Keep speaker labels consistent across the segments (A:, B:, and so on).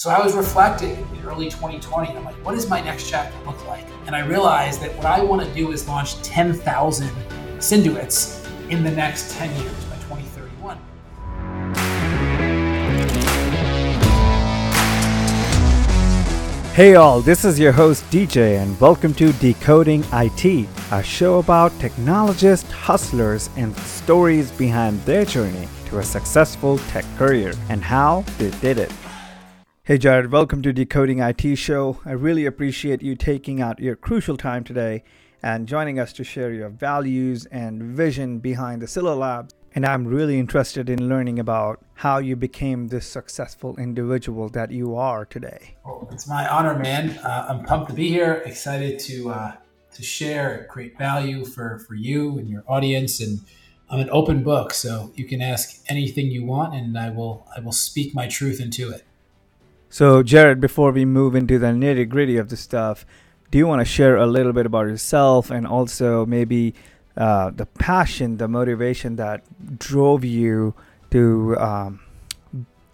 A: So I was reflecting in early 2020. I'm like, what does my next chapter look like? And I realized that what I want to do is launch 10,000 Synduits in the next 10 years by 2031.
B: Hey all, this is your host DJ, and welcome to Decoding IT, a show about technologists, hustlers, and stories behind their journey to a successful tech career and how they did it. Hey Jared, welcome to Decoding IT Show. I really appreciate you taking out your crucial time today and joining us to share your values and vision behind the Sila Labs. And I'm really interested in learning about how you became this successful individual that you are today.
A: Well, it's my honor, man. Uh, I'm pumped to be here. Excited to uh, to share, create value for for you and your audience. And I'm an open book, so you can ask anything you want, and I will I will speak my truth into it.
B: So, Jared, before we move into the nitty gritty of the stuff, do you want to share a little bit about yourself and also maybe uh, the passion, the motivation that drove you to um,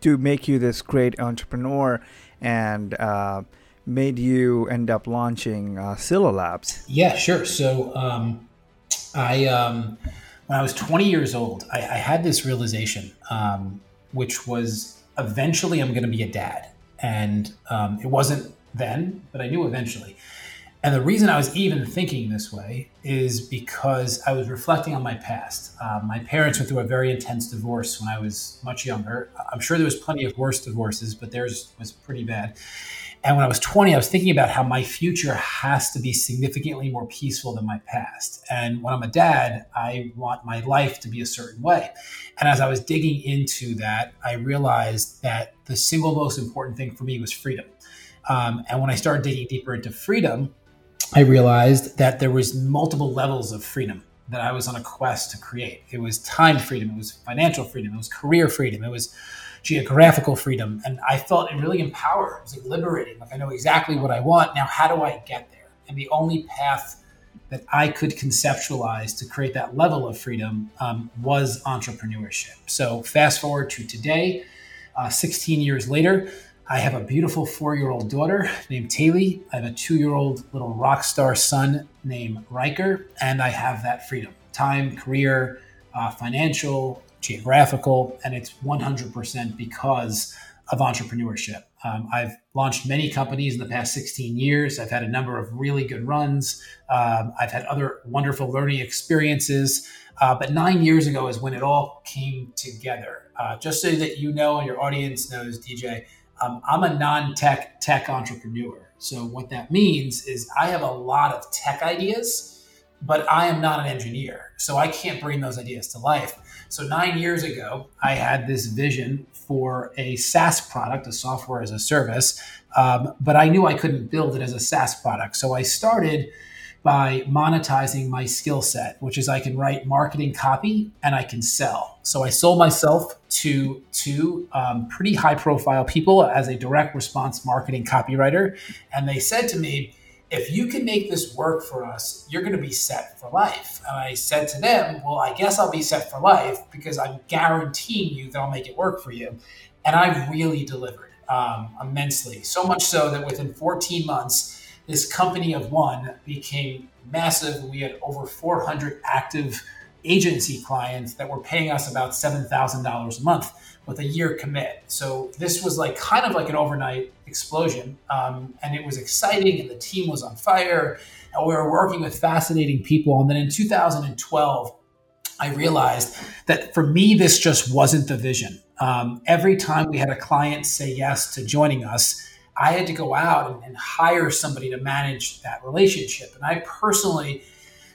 B: to make you this great entrepreneur and uh, made you end up launching uh, Labs?
A: Yeah, sure. So, um, I um, when I was 20 years old, I, I had this realization, um, which was eventually I'm going to be a dad and um, it wasn't then, but I knew eventually. And the reason I was even thinking this way is because I was reflecting on my past. Uh, my parents went through a very intense divorce when I was much younger. I'm sure there was plenty of worse divorces, but theirs was pretty bad. And when I was 20, I was thinking about how my future has to be significantly more peaceful than my past. And when I'm a dad, I want my life to be a certain way. And as I was digging into that, I realized that the single most important thing for me was freedom. Um, and when I started digging deeper into freedom, I realized that there was multiple levels of freedom that I was on a quest to create. It was time freedom, it was financial freedom, it was career freedom, it was geographical freedom. And I felt it really empowered. It was like liberating. Like I know exactly what I want. Now, how do I get there? And the only path that I could conceptualize to create that level of freedom um, was entrepreneurship. So, fast forward to today, uh, 16 years later, I have a beautiful four year old daughter named Taylor. I have a two year old little rock star son named Riker, and I have that freedom time, career, uh, financial, geographical, and it's 100% because of entrepreneurship. Um, I've launched many companies in the past 16 years. I've had a number of really good runs. Um, I've had other wonderful learning experiences. Uh, but nine years ago is when it all came together. Uh, just so that you know and your audience knows, DJ, um, I'm a non tech tech entrepreneur. So, what that means is I have a lot of tech ideas, but I am not an engineer. So, I can't bring those ideas to life. So nine years ago, I had this vision for a SaaS product, a software as a service, um, but I knew I couldn't build it as a SaaS product. So I started by monetizing my skill set, which is I can write marketing copy and I can sell. So I sold myself to two um, pretty high profile people as a direct response marketing copywriter. And they said to me, if you can make this work for us, you're going to be set for life. And I said to them, well, I guess I'll be set for life because I'm guaranteeing you that I'll make it work for you. And I really delivered um, immensely. So much so that within 14 months, this company of one became massive. We had over 400 active agency clients that were paying us about $7,000 a month with a year commit. So this was like kind of like an overnight explosion. Um, and it was exciting and the team was on fire. And we were working with fascinating people. And then in 2012, I realized that for me, this just wasn't the vision. Um, every time we had a client say yes to joining us, I had to go out and, and hire somebody to manage that relationship. And I personally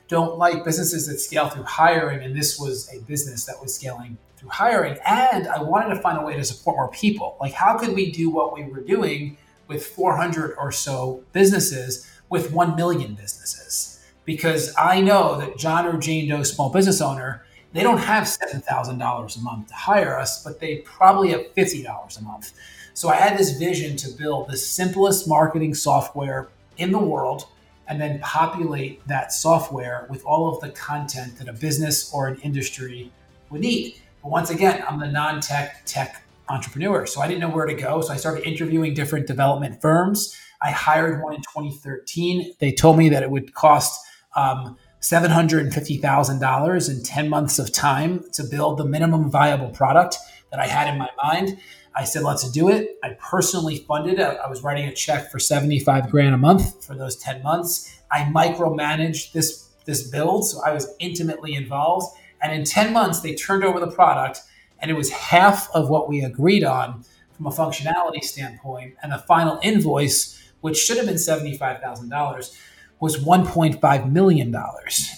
A: don't like businesses that scale through hiring. And this was a business that was scaling through hiring. And I wanted to find a way to support more people. Like, how could we do what we were doing with 400 or so businesses with 1 million businesses? Because I know that John or Jane Doe, small business owner, they don't have $7,000 a month to hire us, but they probably have $50 a month. So I had this vision to build the simplest marketing software in the world and then populate that software with all of the content that a business or an industry would need. But once again, I'm the non-tech tech entrepreneur. So I didn't know where to go. So I started interviewing different development firms. I hired one in 2013. They told me that it would cost um, $750,000 in 10 months of time to build the minimum viable product that I had in my mind. I said, let's do it. I personally funded it. I was writing a check for 75 grand a month for those 10 months. I micromanaged this, this build. So I was intimately involved. And in 10 months, they turned over the product and it was half of what we agreed on from a functionality standpoint. And the final invoice, which should have been $75,000, was $1.5 million.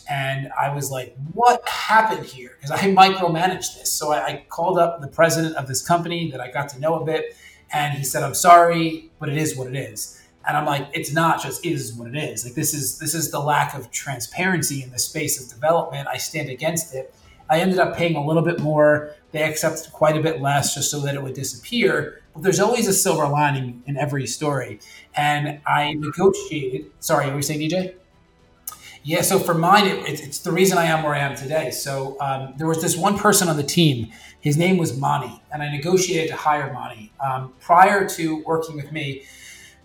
A: And I was like, what happened here? Because I micromanaged this. So I, I, called up the president of this company that I got to know a bit. And he said, I'm sorry, but it is what it is. And I'm like, it's not just is what it is. Like this is this is the lack of transparency in the space of development. I stand against it. I ended up paying a little bit more. They accepted quite a bit less just so that it would disappear. But there's always a silver lining in every story. And I negotiated. Sorry, what were you saying, DJ? Yeah, so for mine, it, it's the reason I am where I am today. So um, there was this one person on the team. His name was Mani, and I negotiated to hire Mani. Um, prior to working with me,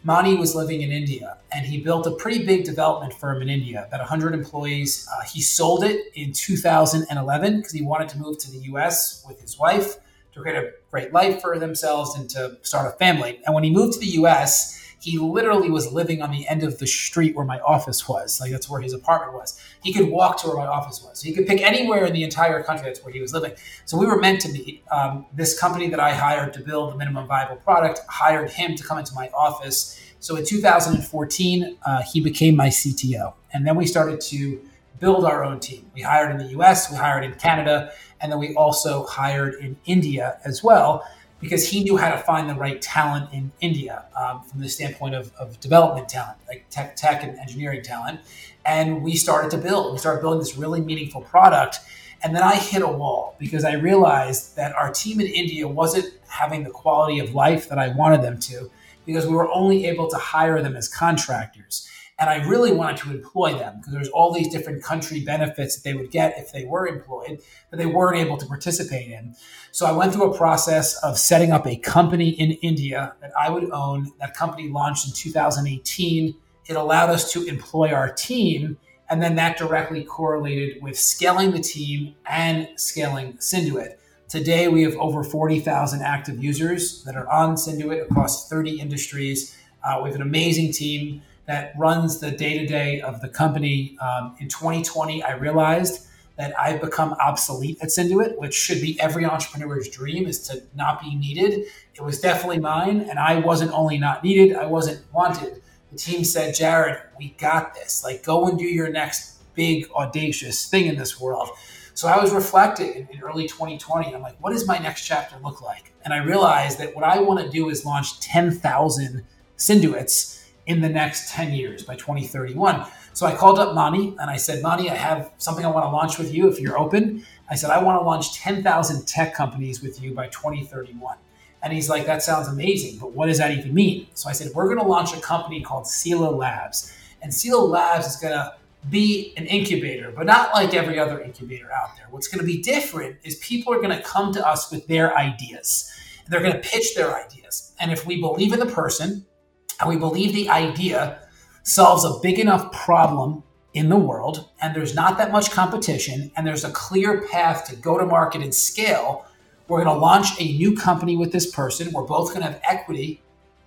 A: Mani was living in India and he built a pretty big development firm in India, about 100 employees. Uh, he sold it in 2011 because he wanted to move to the US with his wife to create a great life for themselves and to start a family. And when he moved to the US, he literally was living on the end of the street where my office was. Like that's where his apartment was. He could walk to where my office was. So he could pick anywhere in the entire country. That's where he was living. So we were meant to meet. Um, this company that I hired to build the minimum viable product hired him to come into my office. So in 2014, uh, he became my CTO, and then we started to build our own team. We hired in the US, we hired in Canada, and then we also hired in India as well because he knew how to find the right talent in India um, from the standpoint of, of, development talent, like tech, tech and engineering talent. And we started to build. We started building this really meaningful product. And then I hit a wall because I realized that our team in India wasn't having the quality of life that I wanted them to because we were only able to hire them as contractors. And I really wanted to employ them because there's all these different country benefits that they would get if they were employed that they weren't able to participate in. So I went through a process of setting up a company in India that I would own. That company launched in 2018. It allowed us to employ our team. And then that directly correlated with scaling the team and scaling Synduit. Today, we have over 40,000 active users that are on Synduit across 30 industries. Uh, we have an amazing team that runs the day to day of the company. Um, in 2020, I realized that I've become obsolete at Synduit, which should be every entrepreneur's dream is to not be needed. It was definitely mine, and I wasn't only not needed, I wasn't wanted. The team said, Jared, we got this. Like, go and do your next big, audacious thing in this world. So I was reflecting in, early 2020. I'm like, what does my next chapter look like? And I realized that what I want to do is launch 10,000 Synduits in the next 10 years by 2031. So I called up Mani and I said, Mani, I have something I want to launch with you if you're open. I said, I want to launch 10,000 tech companies with you by 2031. And he's like, that sounds amazing, but what does that even mean? So I said, we're going to launch a company called Sila Labs. And Sila Labs is going to be an incubator, but not like every other incubator out there. What's going to be different is people are going to come to us with their ideas. They're going to pitch their ideas. And if we believe in the person, and we believe the idea solves a big enough problem in the world, and there's not that much competition, and there's a clear path to go to market and scale. We're going to launch a new company with this person. We're both going to have equity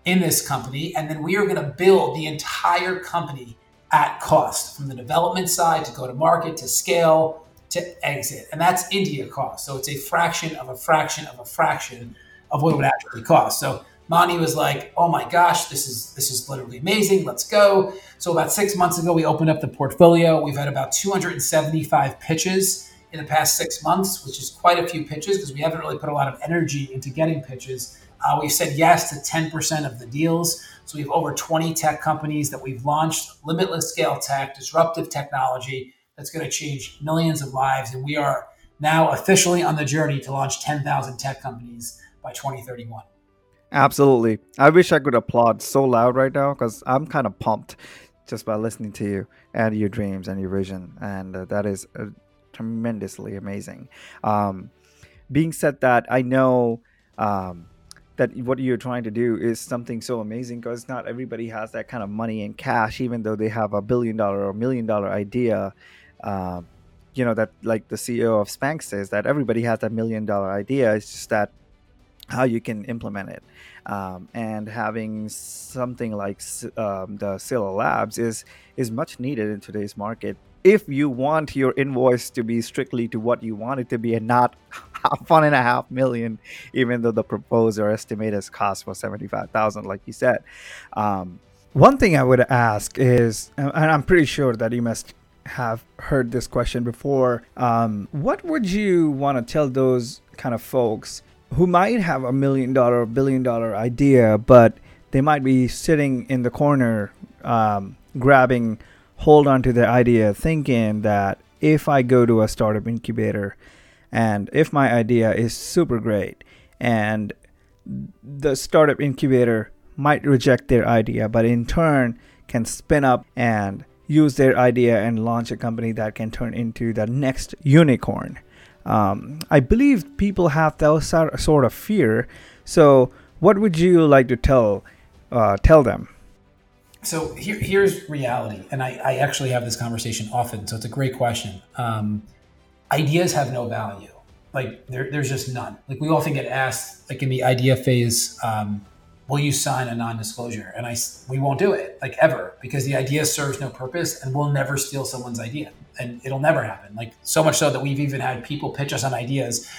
A: in this company, and then we are going to build the entire company at cost from the development side to go to market to scale to exit. And that's India cost. So it's a fraction of a fraction of a fraction of what it would actually cost. So Mani was like, "Oh my gosh, this is this is literally amazing. Let's go." So about six months ago, we opened up the portfolio. We've had about 275 pitches in the past six months, which is quite a few pitches because we haven't really put a lot of energy into getting pitches. Uh, we've said yes to 10% of the deals. So we have over 20 tech companies that we've launched, limitless scale tech, disruptive technology that's going to change millions of lives. And we are now officially on the journey to launch 10,000 tech companies by 2031.
B: Absolutely. I wish I could applaud so loud right now because I'm kind of pumped just by listening to you and your dreams and your vision. And uh, that is uh, tremendously amazing. Um, being said that, I know um, that what you're trying to do is something so amazing because not everybody has that kind of money in cash, even though they have a billion dollar or million dollar idea. Uh, you know that like the CEO of Spanx says that everybody has that million dollar idea. It's just that how you can implement it. Um, and having something like um, the Sila Labs is is much needed in today's market. If you want your invoice to be strictly to what you want it to be, and not one and a half million, even though the proposed or estimated cost was seventy five thousand, like you said. Um, one thing I would ask is, and I'm pretty sure that you must have heard this question before. Um, what would you want to tell those kind of folks who might have a million dollar billion dollar idea, but they might be sitting in the corner, um, grabbing hold onto their idea, thinking that if I go to a startup incubator and if my idea is super great and the startup incubator might reject their idea, but in turn can spin up and use their idea and launch a company that can turn into the next unicorn. Um, I believe people have that sort of fear. So, what would you like to tell uh, tell them?
A: So here, here's reality, and I, I, actually have this conversation often. So it's a great question. Um, ideas have no value. Like there, there's just none. Like we often get asked, like in the idea phase, um, will you sign a non-disclosure? And I, we won't do it, like ever, because the idea serves no purpose, and we'll never steal someone's idea, and it'll never happen. Like so much so that we've even had people pitch us on ideas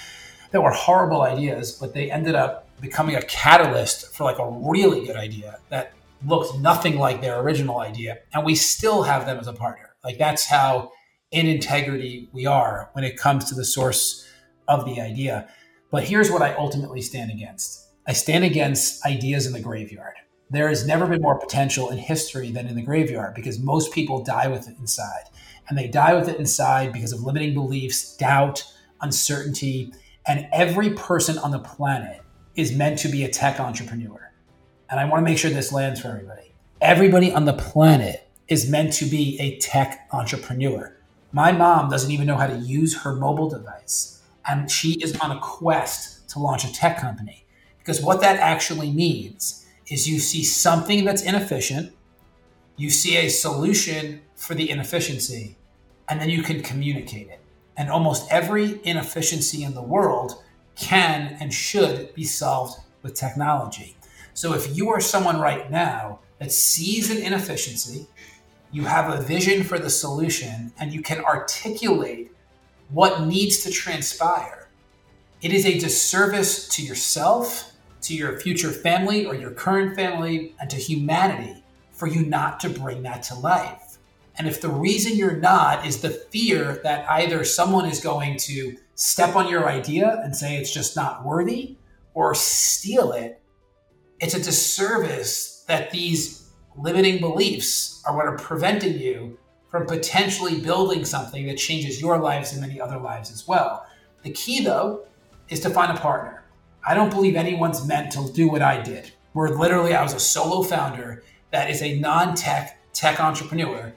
A: that were horrible ideas, but they ended up becoming a catalyst for like a really good idea that looked nothing like their original idea, and we still have them as a partner. Like that's how in integrity we are when it comes to the source of the idea. But here's what I ultimately stand against I stand against ideas in the graveyard. There has never been more potential in history than in the graveyard because most people die with it inside. And they die with it inside because of limiting beliefs, doubt, uncertainty. And every person on the planet is meant to be a tech entrepreneur. And I want to make sure this lands for everybody. Everybody on the planet is meant to be a tech entrepreneur. My mom doesn't even know how to use her mobile device, and she is on a quest to launch a tech company. Because what that actually means is you see something that's inefficient, you see a solution for the inefficiency, and then you can communicate it. And almost every inefficiency in the world can and should be solved with technology. So if you are someone right now that sees an inefficiency, you have a vision for the solution, and you can articulate what needs to transpire, it is a disservice to yourself to your future family or your current family and to humanity for you not to bring that to life. And if the reason you're not is the fear that either someone is going to step on your idea and say it's just not worthy or steal it, it's a disservice that these limiting beliefs are what are preventing you from potentially building something that changes your lives and many other lives as well. The key, though, is to find a partner I don't believe anyone's meant to do what I did. Where literally I was a solo founder that is a non-tech tech entrepreneur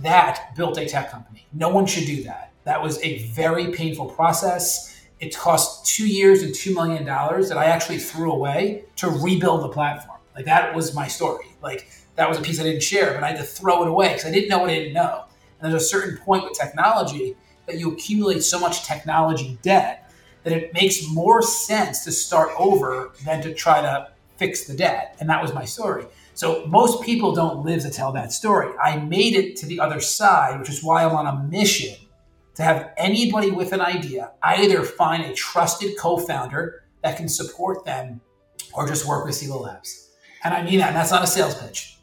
A: that built a tech company. No one should do that. That was a very painful process. It cost two years and two million dollars that I actually threw away to rebuild the platform. Like that was my story. Like that was a piece I didn't share, but I had to throw it away because I didn't know what I didn't know. And there's a certain point with technology that you accumulate so much technology debt that it makes more sense to start over than to try to fix the debt. And that was my story. So most people don't live to tell that story. I made it to the other side, which is why I'm on a mission to have anybody with an idea either find a trusted co-founder that can support them or just work with Sila Labs. And I mean that, and that's not a sales pitch.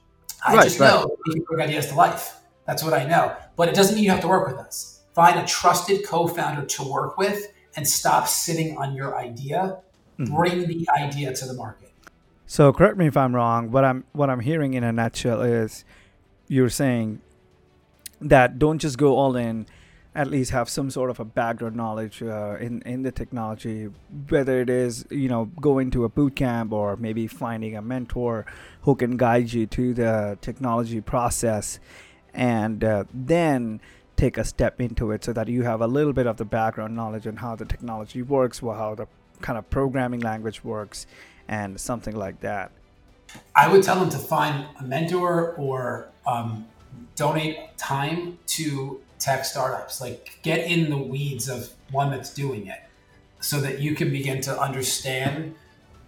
A: I right, just right. know we can bring ideas to life. That's what I know. But it doesn't mean you have to work with us. Find a trusted co-founder to work with and stop sitting on your idea. Mm-hmm. Bring the idea to the market.
B: So correct me if I'm wrong. What I'm what I'm hearing in a nutshell is you're saying that don't just go all in. At least have some sort of a background knowledge uh, in in the technology, whether it is you know going to a boot camp or maybe finding a mentor who can guide you to the technology process, and uh, then take a step into it so that you have a little bit of the background knowledge on how the technology works, well, how the kind of programming language works and something like that?
A: I would tell them to find a mentor or um, donate time to tech startups. Like get in the weeds of one that's doing it so that you can begin to understand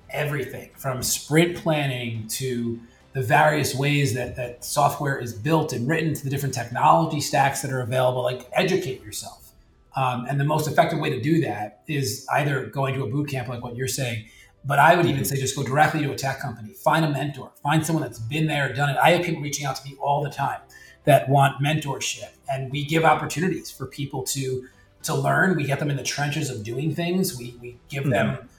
A: everything from sprint planning to the various ways that, that software is built and written to the different technology stacks that are available. Like educate yourself. Um, and the most effective way to do that is either going to a boot camp like what you're saying, but I would even say just go directly to a tech company, find a mentor, find someone that's been there, done it. I have people reaching out to me all the time that want mentorship, and we give opportunities for people to to learn. We get them in the trenches of doing things. We we give mm-hmm. them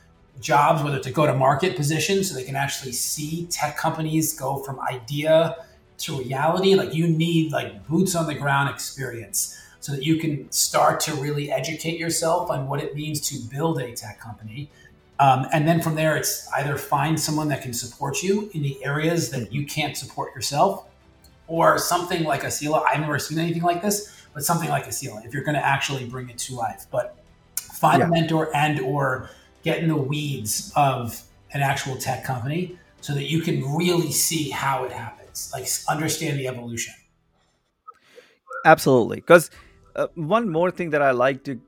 A: jobs, whether to go to market positions, so they can actually see tech companies go from idea to reality. Like you need like boots on the ground experience so that you can start to really educate yourself on what it means to build a tech company um, and then from there, it's either find someone that can support you in the areas that you can't support yourself, or something like Acela. I've never seen anything like this, but something like Acela, if you're going to actually bring it to life. But find yeah. a mentor and or get in the weeds of an actual tech company so that you can really see how it happens, like understand the evolution.
B: Absolutely, because uh, one more thing that I like to,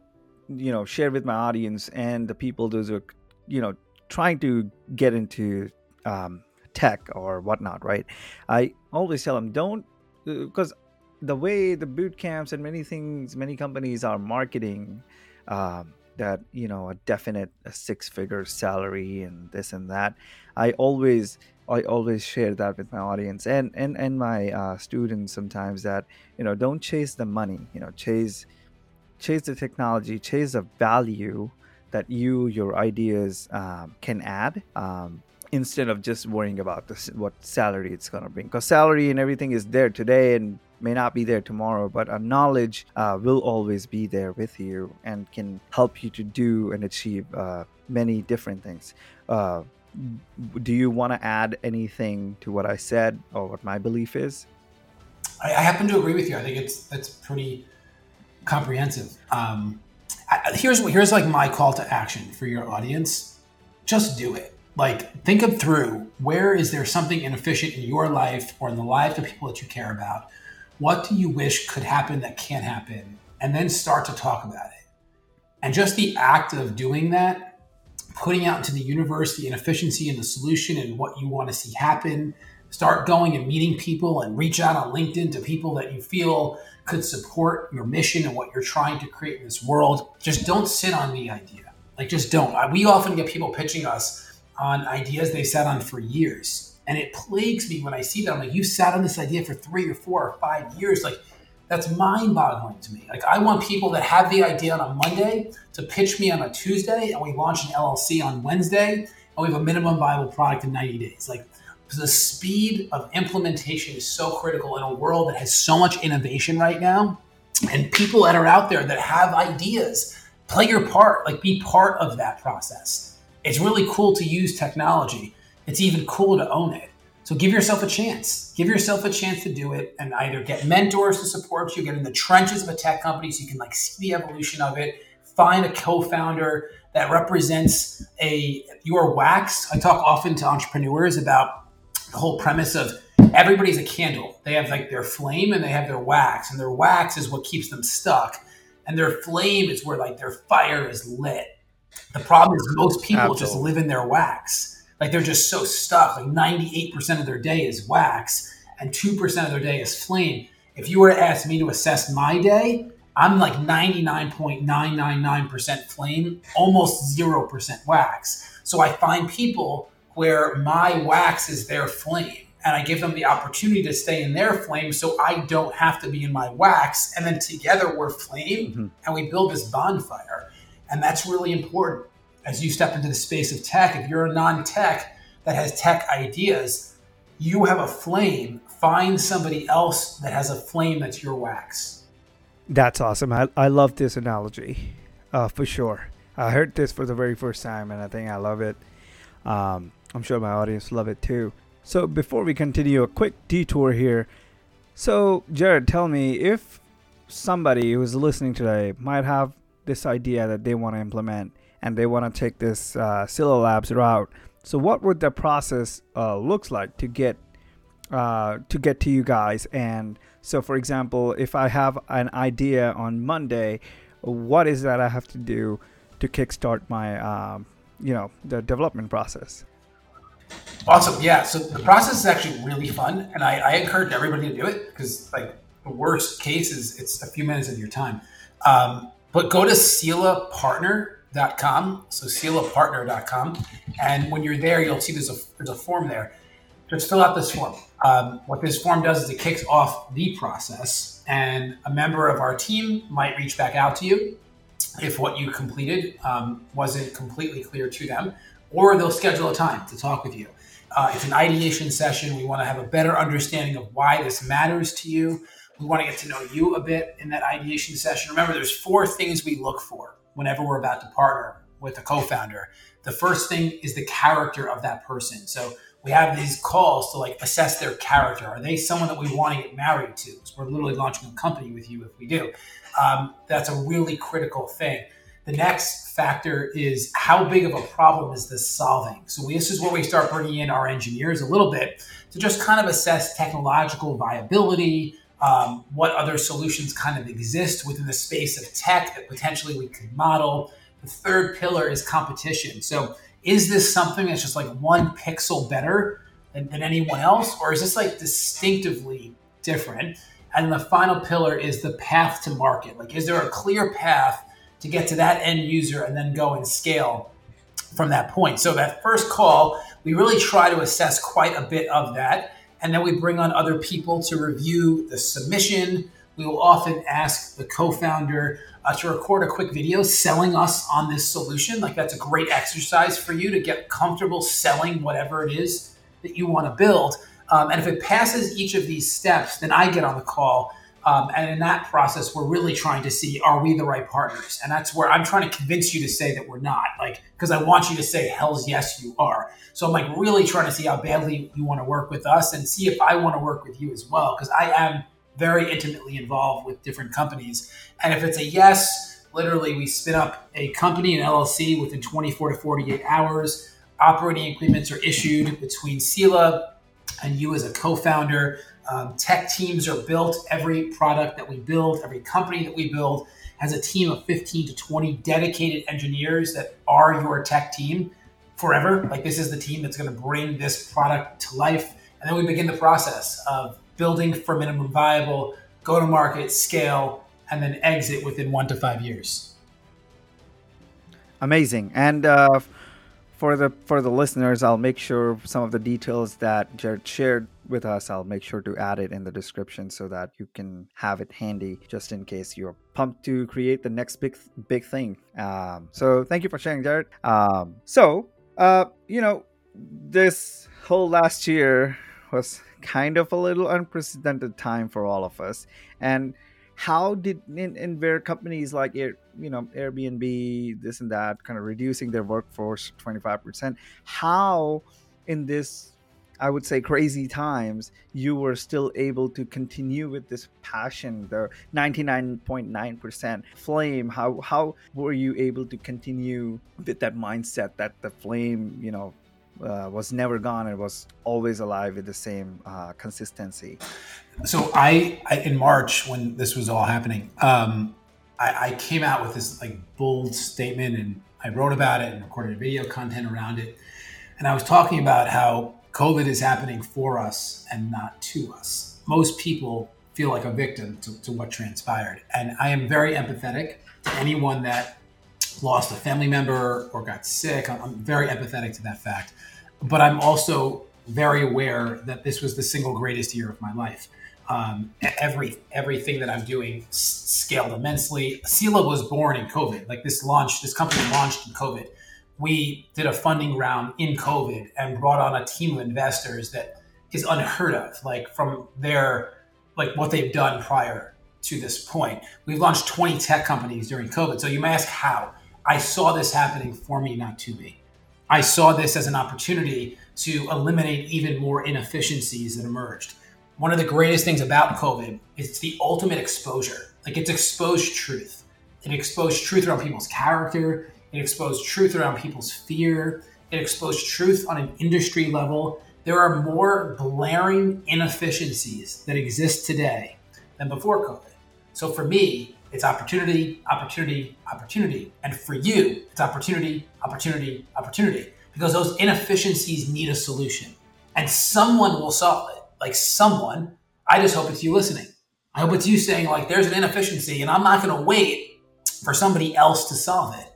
B: you know, share with my audience and the people those are you know trying to get into um, tech or whatnot right i always tell them don't because uh, the way the boot camps and many things many companies are marketing um, that you know a definite six figure salary and this and that. I always i always share that with my audience and and and my uh, students sometimes that you know don't chase the money you know chase chase the technology chase the value that you your ideas um, can add um, instead of just worrying about this, what salary it's going to bring. Because salary and everything is there today and may not be there tomorrow but a knowledge uh, will always be there with you and can help you to do and achieve uh, many different things. Uh, do you want to add anything to what i said or what my belief is?
A: I, I happen to agree with you. I think it's that's pretty comprehensive. Um, here's here's like my call to action for your audience. Just do it. Like think it through. Where is there something inefficient in your life or in the lives of people that you care about what do you wish could happen that can't happen and then start to talk about it and just the act of doing that putting out into the universe the inefficiency and the solution and what you want to see happen start going and meeting people and reach out on linkedin to people that you feel could support your mission and what you're trying to create in this world. Just don't sit on the idea. Like, just don't. We often get people pitching us on ideas they sat on for years. And it plagues me when I see that. I'm like, you sat on this idea for three or four or five years. Like, that's mind boggling to me. Like, I want people that have the idea on a Monday to pitch me on a Tuesday, and we launch an LLC on Wednesday, and we have a minimum viable product in 90 days. Like, the speed of implementation is so critical in a world that has so much innovation right now and people that are out there that have ideas play your part like be part of that process it's really cool to use technology it's even cool to own it so give yourself a chance give yourself a chance to do it and either get mentors to support you get in the trenches of a tech company so you can like see the evolution of it find a co-founder that represents a your wax i talk often to entrepreneurs about the whole premise of everybody's a candle. They have like their flame and they have their wax, and their wax is what keeps them stuck, and their flame is where like their fire is lit. The problem is most people Absolutely. just live in their wax. Like they're just so stuck. Like 98% of their day is wax and 2% of their day is flame. If you were to ask me to assess my day, I'm like 99.999% flame, almost 0% wax. So I find people where my wax is their flame and I give them the opportunity to stay in their flame so I don't have to be in my wax. And then together we're flame mm-hmm. and we build this bonfire. And that's really important as you step into the space of tech. If you're a non tech that has tech ideas, you have a flame. Find somebody else that has a flame that's your wax.
B: That's awesome. I, I love this analogy uh, for sure. I heard this for the very first time and I think I love it. Um, I'm sure my audience love it too. So before we continue, a quick detour here. So Jared, tell me if somebody who's listening today might have this idea that they want to implement and they want to take this uh, Sila Labs route. So, what would the process uh, looks like to get uh, to get to you guys? And so, for example, if I have an idea on Monday, what is that I have to do to kickstart my, um, you know, the development process?
A: Awesome. Yeah. So the process is actually really fun, and I, I encourage everybody to do it because, like, the worst case is it's a few minutes of your time. Um, but go to silapartner.com. So silapartner.com, and when you're there, you'll see there's a there's a form there. Just fill out this form. Um, what this form does is it kicks off the process, and a member of our team might reach back out to you if what you completed um, wasn't completely clear to them, or they'll schedule a time to talk with you. Uh, it's an ideation session. We want to have a better understanding of why this matters to you. We want to get to know you a bit in that ideation session. Remember, there's four things we look for whenever we're about to partner with a co-founder. The first thing is the character of that person. So we have these calls to like assess their character. Are they someone that we want to get married to? because we're literally launching a company with you if we do. Um, that's a really critical thing. The next factor is how big of a problem is this solving? So we, this is where we start bringing in our engineers a little bit to just kind of assess technological viability, um, what other solutions kind of exist within the space of tech that potentially we could model. The third pillar is competition. So is this something that's just like one pixel better than, than anyone else, or is this like distinctively different? And the final pillar is the path to market. Like, is there a clear path to get to that end user and then go and scale from that point? So, that first call, we really try to assess quite a bit of that. And then we bring on other people to review the submission. We will often ask the co founder uh, to record a quick video selling us on this solution. Like, that's a great exercise for you to get comfortable selling whatever it is that you want to build. Um, and if it passes each of these steps, then I get on the call. Um, and in that process, we're really trying to see are we the right partners? And that's where I'm trying to convince you to say that we're not, like, because I want you to say, hell's yes, you are. So I'm like really trying to see how badly you want to work with us and see if I want to work with you as well, because I am very intimately involved with different companies. And if it's a yes, literally we spin up a company, an LLC, within 24 to 48 hours. Operating agreements are issued between Sila and you as a co-founder. Um, tech teams are built. Every product that we build, every company that we build has a team of 15 to 20 dedicated engineers that are your tech team forever. Like this is the team that's going to bring this product to life. And then we begin the process of building for minimum viable, go to market, scale, and then exit within one to five years.
B: Amazing. And uh, for the for the listeners, I'll make sure some of the details that Jared shared with us, I'll make sure to add it in the description so that you can have it handy just in case you're pumped to create the next big big thing. Um, so thank you for sharing, Jared. Um, so uh, you know, this whole last year was kind of a little unprecedented time for all of us, and how did in, in where companies like Air, you know Airbnb, this and that, kind of reducing their workforce 25%, how in this I would say crazy times, you were still able to continue with this passion, the 99.9% flame. How how were you able to continue with that mindset that the flame, you know, uh, was never gone and was always alive with the same uh, consistency?
A: So I, I, in March when this was all happening, um, I, I came out with this like bold statement and I wrote about it and recorded video content around it. And I was talking about how COVID is happening for us and not to us. Most people feel like a victim to, to what transpired. And I am very empathetic to anyone that lost a family member or got sick. I'm very empathetic to that fact. But I'm also very aware that this was the single greatest year of my life. Um, every everything that I'm doing scaled immensely. Sila was born in COVID. Like this launch, this company launched in COVID. We did a funding round in COVID and brought on a team of investors that is unheard of. Like from their like what they've done prior to this point. We've launched 20 tech companies during COVID. So you may ask how. I saw this happening for me, not to me. I saw this as an opportunity to eliminate even more inefficiencies that emerged one of the greatest things about COVID is it's the ultimate exposure. Like it's exposed truth. It exposed truth around people's character. It exposed truth around people's fear. It exposed truth on an industry level. There are more blaring inefficiencies that exist today than before COVID. So for me, it's opportunity, opportunity, opportunity. And for you, it's opportunity, opportunity, opportunity. Because those inefficiencies need a solution. And someone will solve it. Like someone, I just hope it's you listening. I hope it's you saying, like, there's an inefficiency and I'm not going to wait for somebody else to solve it.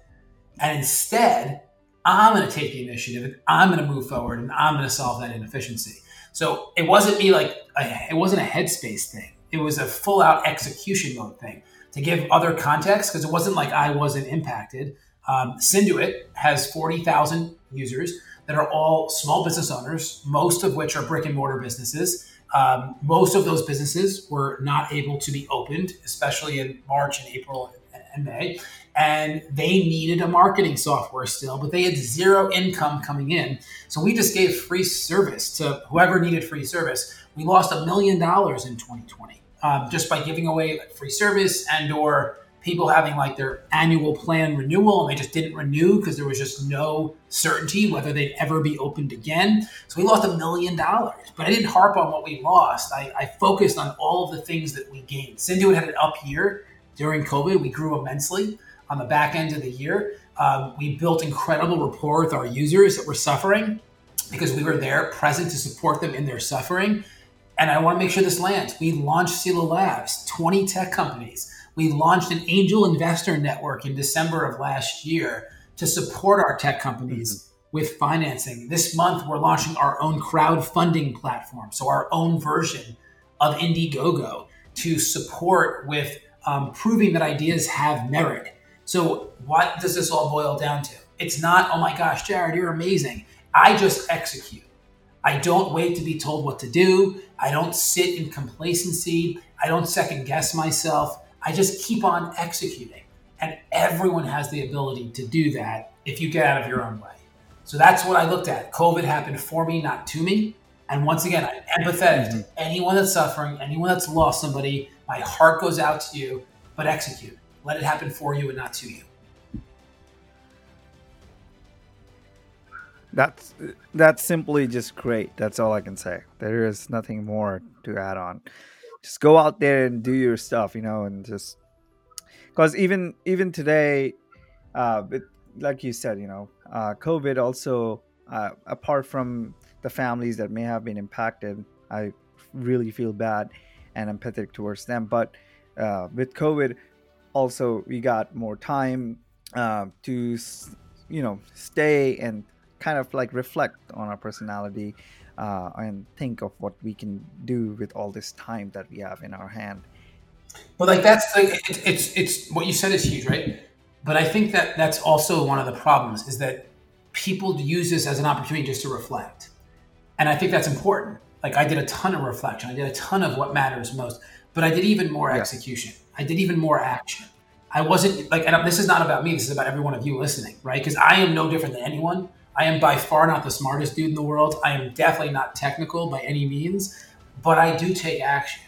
A: And instead, I'm going to take the initiative and I'm going to move forward and I'm going to solve that inefficiency. So it wasn't me like, it wasn't a headspace thing. It was a full out execution mode thing. To give other context, because it wasn't like I wasn't impacted, um, Synduit has 40,000 users that are all small business owners, most of which are brick and mortar businesses. Um, most of those businesses were not able to be opened, especially in March and April and May. And they needed a marketing software still, but they had zero income coming in. So we just gave free service to whoever needed free service. We lost a million dollars in 2020 um, just by giving away free service and or people having like their annual plan renewal and they just didn't renew because there was just no certainty whether they'd ever be opened again. So we lost a million dollars, but I didn't harp on what we lost. I, I focused on all of the things that we gained. Synduit had an up year during COVID. We grew immensely on the back end of the year. Um, we built incredible rapport with our users that were suffering because we were there present to support them in their suffering. And I want to make sure this lands. We launched Sila Labs, 20 tech companies we launched an angel investor network in December of last year to support our tech companies mm-hmm. with financing. This month, we're launching our own crowdfunding platform, so our own version of Indiegogo to support with um, proving that ideas have merit. So, what does this all boil down to? It's not, oh my gosh, Jared, you're amazing. I just execute. I don't wait to be told what to do. I don't sit in complacency. I don't second guess myself. I just keep on executing. And everyone has the ability to do that if you get out of your own way. So that's what I looked at. COVID happened for me, not to me. And once again, I'm empathetic mm-hmm. to anyone that's suffering, anyone that's lost somebody. My heart goes out to you, but execute. Let it happen for you and not to you.
B: That's that's simply just great. That's all I can say. There is nothing more to add on just go out there and do your stuff, you know, and just because even even today, uh, it, like you said, you know, uh, COVID also uh, apart from the families that may have been impacted, I really feel bad and empathetic towards them. But uh, with COVID, also we got more time uh, to, you know, stay and kind of like reflect on our personality uh, and think of what we can do with all this time that we have in our hand.
A: But like that's like it, it's it's what you said is huge, right? But I think that that's also one of the problems is that people use this as an opportunity just to reflect, and I think that's important. Like I did a ton of reflection, I did a ton of what matters most, but I did even more yeah. execution. I did even more action. I wasn't like, and this is not about me. This is about every one of you listening, right? Because I am no different than anyone. I am by far not the smartest dude in the world. I am definitely not technical by any means, but I do take action.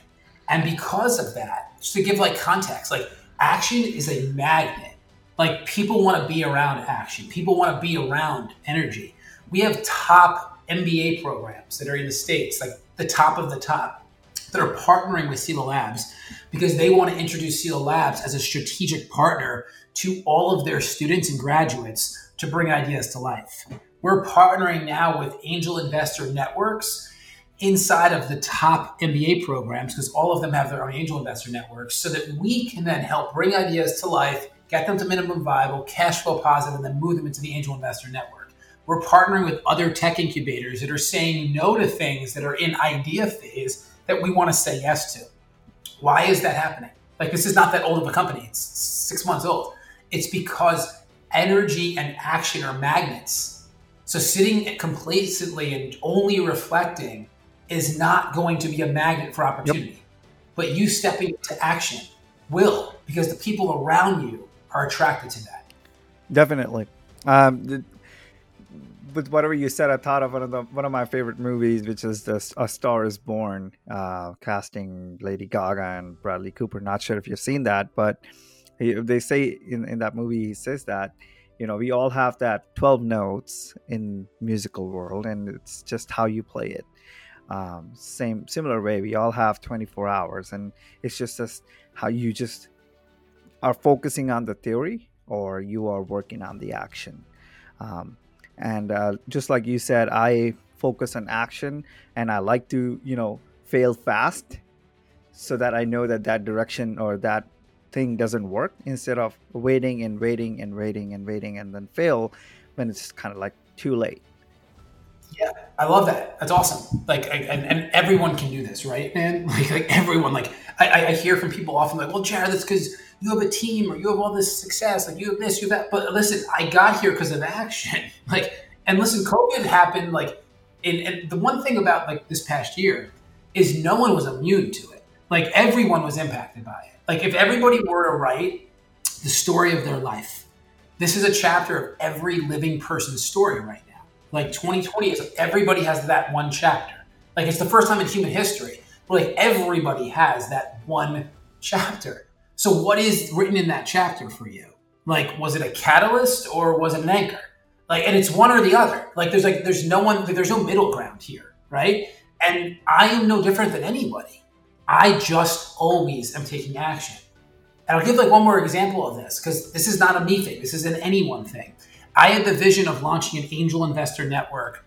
A: And because of that, just to give like context, like action is a magnet. Like people want to be around action. People want to be around energy. We have top MBA programs that are in the States, like the top of the top, that are partnering with Sila Labs because they want to introduce Sila Labs as a strategic partner to all of their students and graduates to bring ideas to life. We're partnering now with angel investor networks inside of the top MBA programs because all of them have their own angel investor networks so that we can then help bring ideas to life, get them to minimum viable, cash flow positive, and then move them into the angel investor network. We're partnering with other tech incubators that are saying no to things that are in idea phase that we want to say yes to. Why is that happening? Like, this is not that old of a company, it's six months old. It's because energy and action are magnets. So sitting complacently and only reflecting is not going to be a magnet for opportunity. Yep. But you stepping into action will, because the people around you are attracted to that.
B: Definitely. Um, with whatever you said, I thought of one of the one of my favorite movies, which is the A Star Is Born, uh, casting Lady Gaga and Bradley Cooper. Not sure if you've seen that, but they say in, in that movie he says that you know we all have that 12 notes in musical world and it's just how you play it um, same similar way we all have 24 hours and it's just as how you just are focusing on the theory or you are working on the action um, and uh, just like you said i focus on action and i like to you know fail fast so that i know that that direction or that thing doesn't work instead of waiting and waiting and waiting and waiting and then fail when it's kind of like too late.
A: Yeah i love that. That's awesome. Like I, and, and, everyone can do this right man? Like, like everyone like I, I hear from people often like well jared that's because you have a team or you have all this success like you have this you have that but listen i got here because of action like and listen covid happened like and, and the one thing about like this past year is no one was immune to it like everyone was impacted by it like if everybody were to write the story of their life, this is a chapter of every living person's story right now. Like 2020 is everybody has that one chapter. Like it's the first time in human history. Like everybody has that one chapter. So what is written in that chapter for you? Like was it a catalyst or was it an anchor? Like and it's one or the other. Like there's like there's no one there's no middle ground here, right? And I am no different than anybody. I just always am taking action. And I'll give like one more example of this because this is not a me thing. This is an anyone thing. I had the vision of launching an angel investor network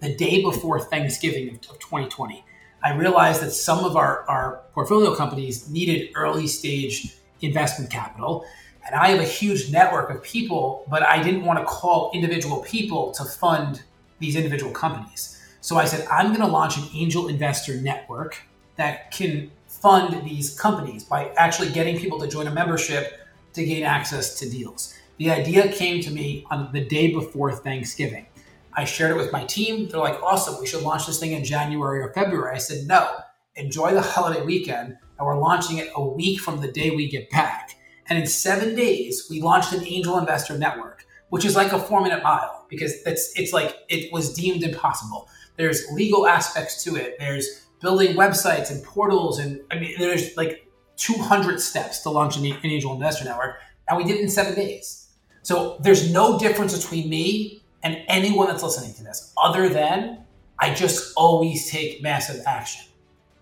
A: the day before Thanksgiving of 2020. I realized that some of our, our portfolio companies needed early stage investment capital. And I have a huge network of people, but I didn't want to call individual people to fund these individual companies. So I said, I'm going to launch an angel investor network that can fund these companies by actually getting people to join a membership to gain access to deals. The idea came to me on the day before Thanksgiving. I shared it with my team. They're like, awesome, we should launch this thing in January or February. I said, no, enjoy the holiday weekend. And we're launching it a week from the day we get back. And in seven days, we launched an angel investor network, which is like a four minute mile because it's, it's like it was deemed impossible. There's legal aspects to it. There's building websites and portals. And I mean, there's like 200 steps to launch an, angel investor network. And we did it in seven days. So there's no difference between me and anyone that's listening to this other than I just always take massive action.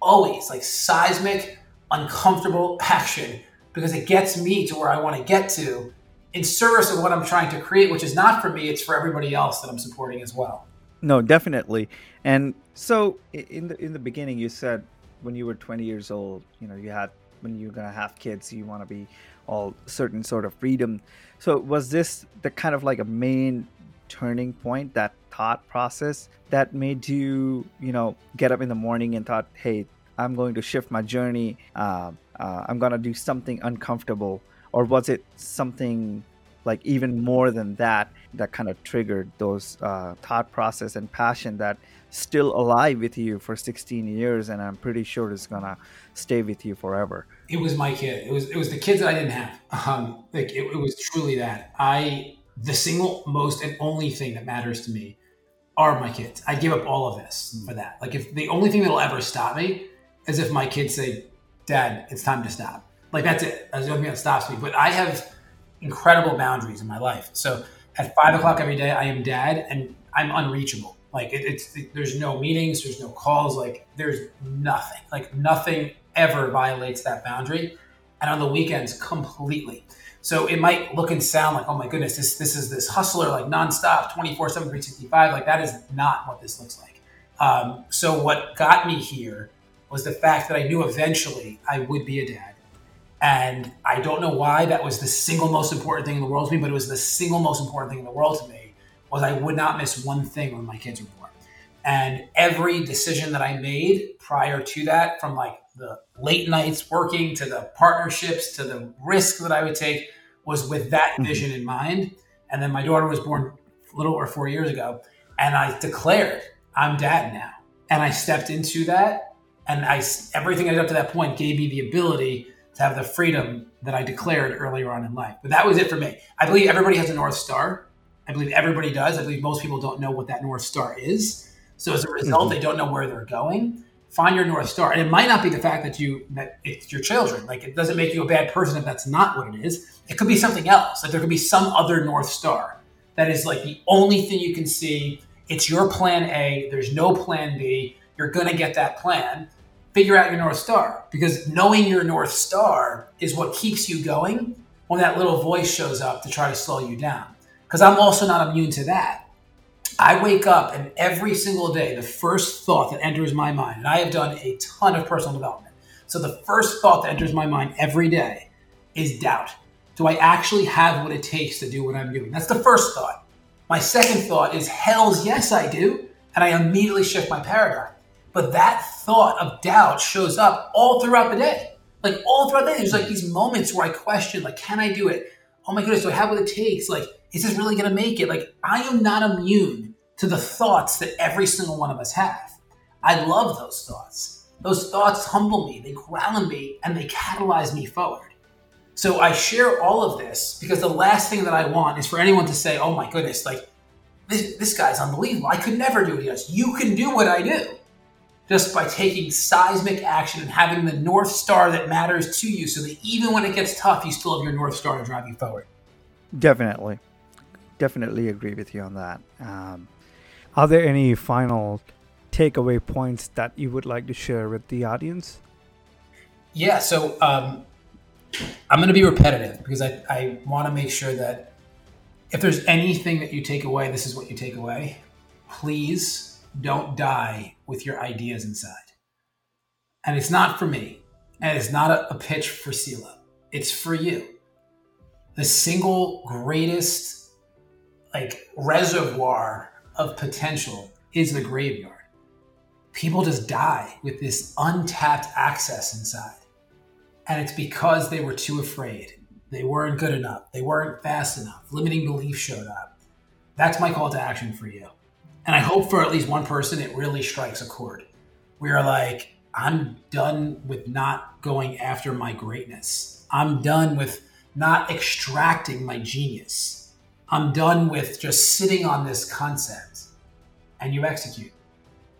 A: Always like seismic, uncomfortable action because it gets me to where I want to get to in service of what I'm trying to create, which is not for me, it's for everybody else that I'm supporting as well.
B: No, definitely. And so in the in the beginning, you said when you were 20 years old, you know, you had when you're gonna have kids, you want to be all certain sort of freedom. So was this the kind of like a main turning point, that thought process that made you, you know, get up in the morning and thought, hey, I'm going to shift my journey. Uh, uh, I'm gonna do something uncomfortable, or was it something like even more than that that kind of triggered those uh, thought process and passion that still alive with you for 16 years and i'm pretty sure it's gonna stay with you forever?
A: It was my kid. It was it was the kids that i didn't have. Um, like it, it was truly that. I the single most and only thing that matters to me are my kids i give up all of this mm. for that like if the only thing that'll ever stop me is if my kids say dad it's time to stop like that's it that's the only thing that stops me but i have incredible boundaries in my life. So at five o'clock every day, I am dad and I'm unreachable. Like it, it's there's no meetings, there's no calls, like there's nothing. Like nothing ever violates that boundary. And on the weekends, completely. So it might look and sound like, oh my goodness, this this is this hustler like nonstop, 24 7, 365. Like that is not what this looks like. Um, so what got me here was the fact that I knew eventually I would be a dad. And I don't know why that was the single most important thing in the world to me, but it was the single most important thing in the world to me was I would not miss one thing when my kids were born. And every decision that I made prior to that, from like the late nights working to the partnerships to the risk that I would take, was with that mm-hmm. vision in mind. And then my daughter was born a little over four years ago, and I declared, I'm dad now. And I stepped into that, and I everything I did up to that point gave me the ability to have the freedom that I declared earlier on in life. But that was it for me. I believe everybody has a North Star. I believe everybody does. I believe most people don't know what that North Star is. So as a result, mm-hmm. they don't know where they're going. Find your north star. And it might not be the fact that you that it's your children. Like it doesn't make you a bad person if that's not what it is. It could be something else. Like there could be some other north star that is like the only thing you can see. It's your plan A. There's no plan B. You're gonna get that plan. Figure out your north star because knowing your north star is what keeps you going when that little voice shows up to try to slow you down. Because I'm also not immune to that. I wake up and every single day, the first thought that enters my mind, and I have done a ton of personal development. So the first thought that enters my mind every day is doubt. Do I actually have what it takes to do what I'm doing? That's the first thought. My second thought is hell's yes, I do. And I immediately shift my paradigm. But that thought of doubt shows up all throughout the day. Like all throughout the day, there's like these moments where I question, like, can I do it? Oh my goodness, do I have what it takes? Like, is this really going to make it? Like, I am not immune to the thoughts that every single one of us have. I love those thoughts. Those thoughts humble me, they ground me, and they catalyze me forward. So I share all of this because the last thing that I want is for anyone to say, oh my goodness, like, this, this guy's unbelievable. I could never do what he does. You can do what I do just by taking seismic action and having the North Star that matters to you so that even when it gets tough, you still have your North Star to drive you forward.
B: Definitely definitely agree with you on that. Um, are there any final takeaway points that you would like to share with the audience?
A: Yeah, so um, I'm going to be repetitive because I, I want to make sure that if there's anything that you take away, this is what you take away. Please don't die with your ideas inside. And it's not for me, and it's not a, a pitch for Sila. It's for you. The single greatest like reservoir of potential is the graveyard. People just die with this untapped access inside. And it's because they were too afraid. They weren't good enough. They weren't fast enough. Limiting belief showed up. That's my call to action for you. And I hope for at least one person it really strikes a chord. We are like, I'm done with not going after my greatness. I'm done with not extracting my genius. I'm done with just sitting on this concept and you execute.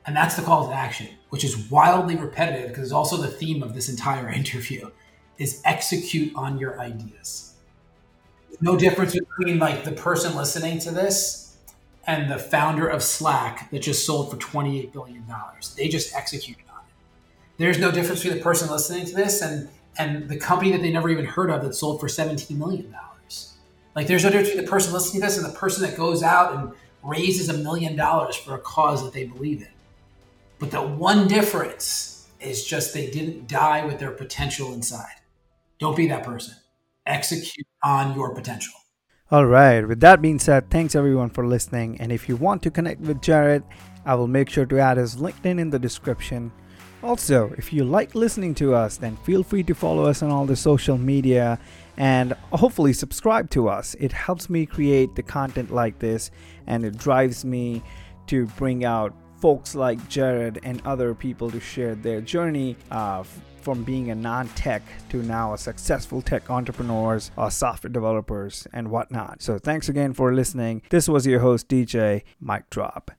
A: And that's the call to action, which is wildly repetitive because it's also the theme of this entire interview is execute on your ideas. No difference between like the person listening to this and the founder of Slack that just sold for $28 billion. They just executed on it. There's no difference between the person listening to this and, and the company that they never even heard of that sold for $17 million. Like there's no difference between the person listening to this and the person that goes out and raises a million dollars for a cause that they believe in. But the one difference is just they didn't die with their potential inside. Don't be that person. Execute on your potential.
B: All right. With that being said, thanks everyone for listening. And if you want to connect with Jared, I will make sure to add his LinkedIn in the description. Also, if you like listening to us, then feel free to follow us on all the social media and hopefully subscribe to us. It helps me create the content like this and it drives me to bring out folks like Jared and other people to share their journey uh, from being a non tech to now a successful tech entrepreneurs or software developers and whatnot. So thanks again for listening. This was your host, DJ Mike Drop.